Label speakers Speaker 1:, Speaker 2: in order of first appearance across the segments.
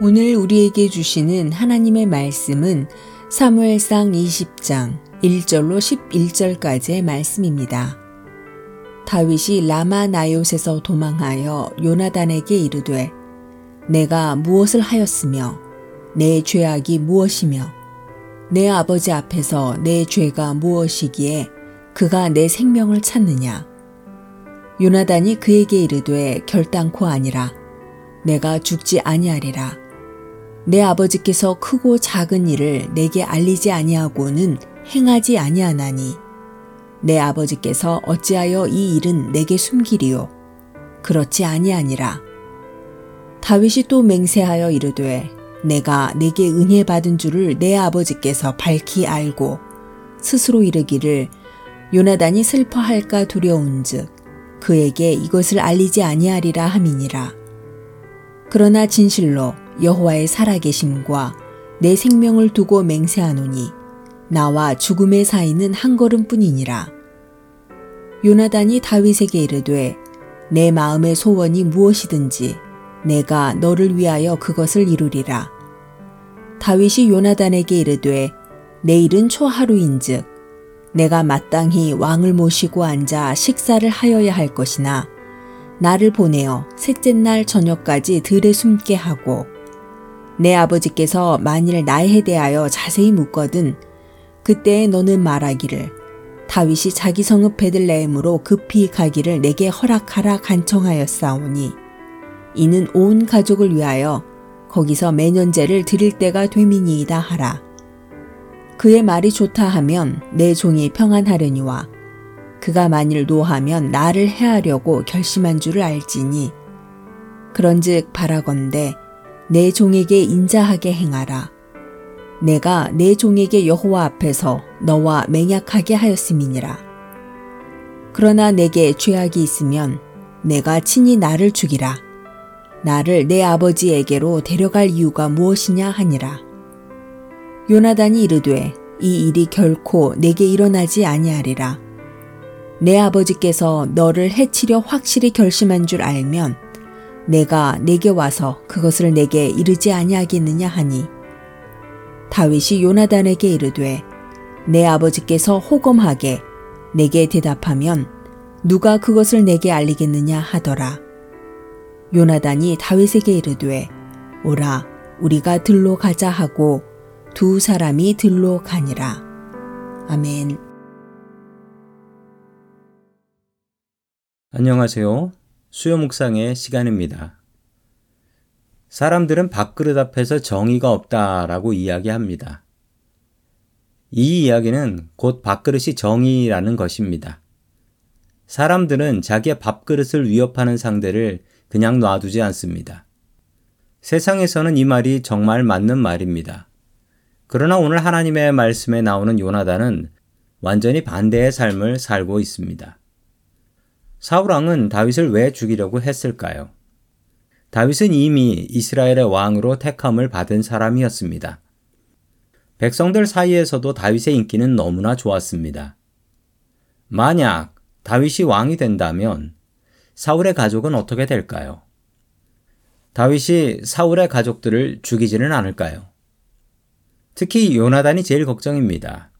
Speaker 1: 오늘 우리에게 주시는 하나님의 말씀은 사무엘상 20장 1절로 11절까지의 말씀입니다. 다윗이 라마 나요에서 도망하여 요나단에게 이르되 내가 무엇을 하였으며 내 죄악이 무엇이며 내 아버지 앞에서 내 죄가 무엇이기에 그가 내 생명을 찾느냐 요나단이 그에게 이르되 결단코 아니라 내가 죽지 아니하리라 내 아버지께서 크고 작은 일을 내게 알리지 아니하고는 행하지 아니하나니 내 아버지께서 어찌하여 이 일은 내게 숨기리요? 그렇지 아니하니라. 다윗이 또 맹세하여 이르되 내가 내게 은혜 받은 줄을 내 아버지께서 밝히 알고 스스로 이르기를 요나단이 슬퍼할까 두려운즉 그에게 이것을 알리지 아니하리라 함이니라. 그러나 진실로 여호와의 살아계심과 내 생명을 두고 맹세하노니 나와 죽음의 사이는 한 걸음뿐이니라. 요나단이 다윗에게 이르되 내 마음의 소원이 무엇이든지 내가 너를 위하여 그것을 이루리라. 다윗이 요나단에게 이르되 내일은 초하루인즉 내가 마땅히 왕을 모시고 앉아 식사를 하여야 할 것이나 나를 보내어 셋째 날 저녁까지 들에 숨게 하고 내 아버지께서 만일 나에 대하여 자세히 묻거든 그때에 너는 말하기를 다윗이 자기 성읍 베들레헴으로 급히 가기를 내게 허락하라 간청하였사오니 이는 온 가족을 위하여 거기서 매년제를 드릴 때가 되미니이다 하라. 그의 말이 좋다 하면 내 종이 평안하려니와 그가 만일 노하면 나를 해하려고 결심한 줄을 알지니 그런즉 바라건대 내 종에게 인자하게 행하라. 내가 내 종에게 여호와 앞에서 너와 맹약하게 하였음이니라. 그러나 내게 죄악이 있으면 내가 친히 나를 죽이라. 나를 내 아버지에게로 데려갈 이유가 무엇이냐 하니라. 요나단이 이르되 이 일이 결코 내게 일어나지 아니하리라. 내 아버지께서 너를 해치려 확실히 결심한 줄 알면 내가 내게 와서 그것을 내게 이르지 아니하겠느냐 하니? 다윗이 요나단에게 이르되 내 아버지께서 호검하게 내게 대답하면 누가 그것을 내게 알리겠느냐 하더라. 요나단이 다윗에게 이르되 오라 우리가 들로 가자 하고 두 사람이 들로 가니라. 아멘.
Speaker 2: 안녕하세요. 수요 묵상의 시간입니다. 사람들은 밥그릇 앞에서 정의가 없다라고 이야기합니다. 이 이야기는 곧 밥그릇이 정의라는 것입니다. 사람들은 자기의 밥그릇을 위협하는 상대를 그냥 놔두지 않습니다. 세상에서는 이 말이 정말 맞는 말입니다. 그러나 오늘 하나님의 말씀에 나오는 요나단은 완전히 반대의 삶을 살고 있습니다. 사울 왕은 다윗을 왜 죽이려고 했을까요? 다윗은 이미 이스라엘의 왕으로 택함을 받은 사람이었습니다. 백성들 사이에서도 다윗의 인기는 너무나 좋았습니다. 만약 다윗이 왕이 된다면 사울의 가족은 어떻게 될까요? 다윗이 사울의 가족들을 죽이지는 않을까요? 특히 요나단이 제일 걱정입니다.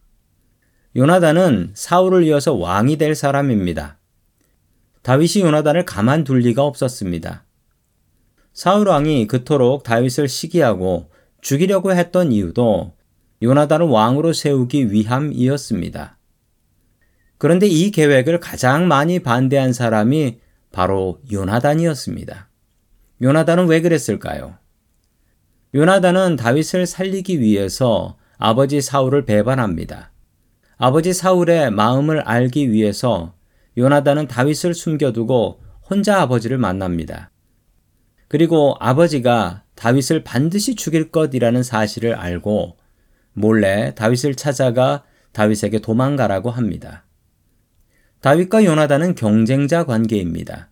Speaker 2: 요나단은 사울을 이어서 왕이 될 사람입니다. 다윗이 요나단을 가만둘 리가 없었습니다. 사울 왕이 그토록 다윗을 시기하고 죽이려고 했던 이유도 요나단을 왕으로 세우기 위함이었습니다. 그런데 이 계획을 가장 많이 반대한 사람이 바로 요나단이었습니다. 요나단은 왜 그랬을까요? 요나단은 다윗을 살리기 위해서 아버지 사울을 배반합니다. 아버지 사울의 마음을 알기 위해서 요나단은 다윗을 숨겨두고 혼자 아버지를 만납니다. 그리고 아버지가 다윗을 반드시 죽일 것이라는 사실을 알고 몰래 다윗을 찾아가 다윗에게 도망가라고 합니다. 다윗과 요나단은 경쟁자 관계입니다.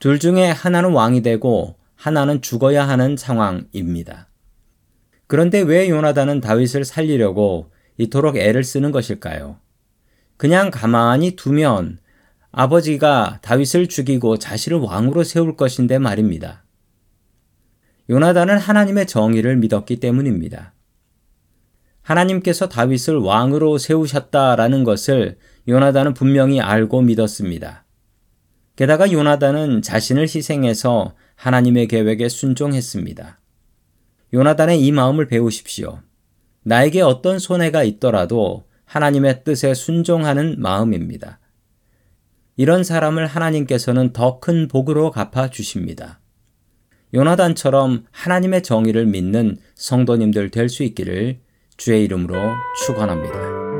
Speaker 2: 둘 중에 하나는 왕이 되고 하나는 죽어야 하는 상황입니다. 그런데 왜 요나단은 다윗을 살리려고 이토록 애를 쓰는 것일까요? 그냥 가만히 두면 아버지가 다윗을 죽이고 자신을 왕으로 세울 것인데 말입니다. 요나단은 하나님의 정의를 믿었기 때문입니다. 하나님께서 다윗을 왕으로 세우셨다라는 것을 요나단은 분명히 알고 믿었습니다. 게다가 요나단은 자신을 희생해서 하나님의 계획에 순종했습니다. 요나단의 이 마음을 배우십시오. 나에게 어떤 손해가 있더라도 하나님의 뜻에 순종하는 마음입니다. 이런 사람을 하나님께서는 더 큰 복으로 갚아 주십니다. 요나단처럼 하나님의 정의를 믿는 성도님들 될 수 있기를 주의 이름으로 축원합니다.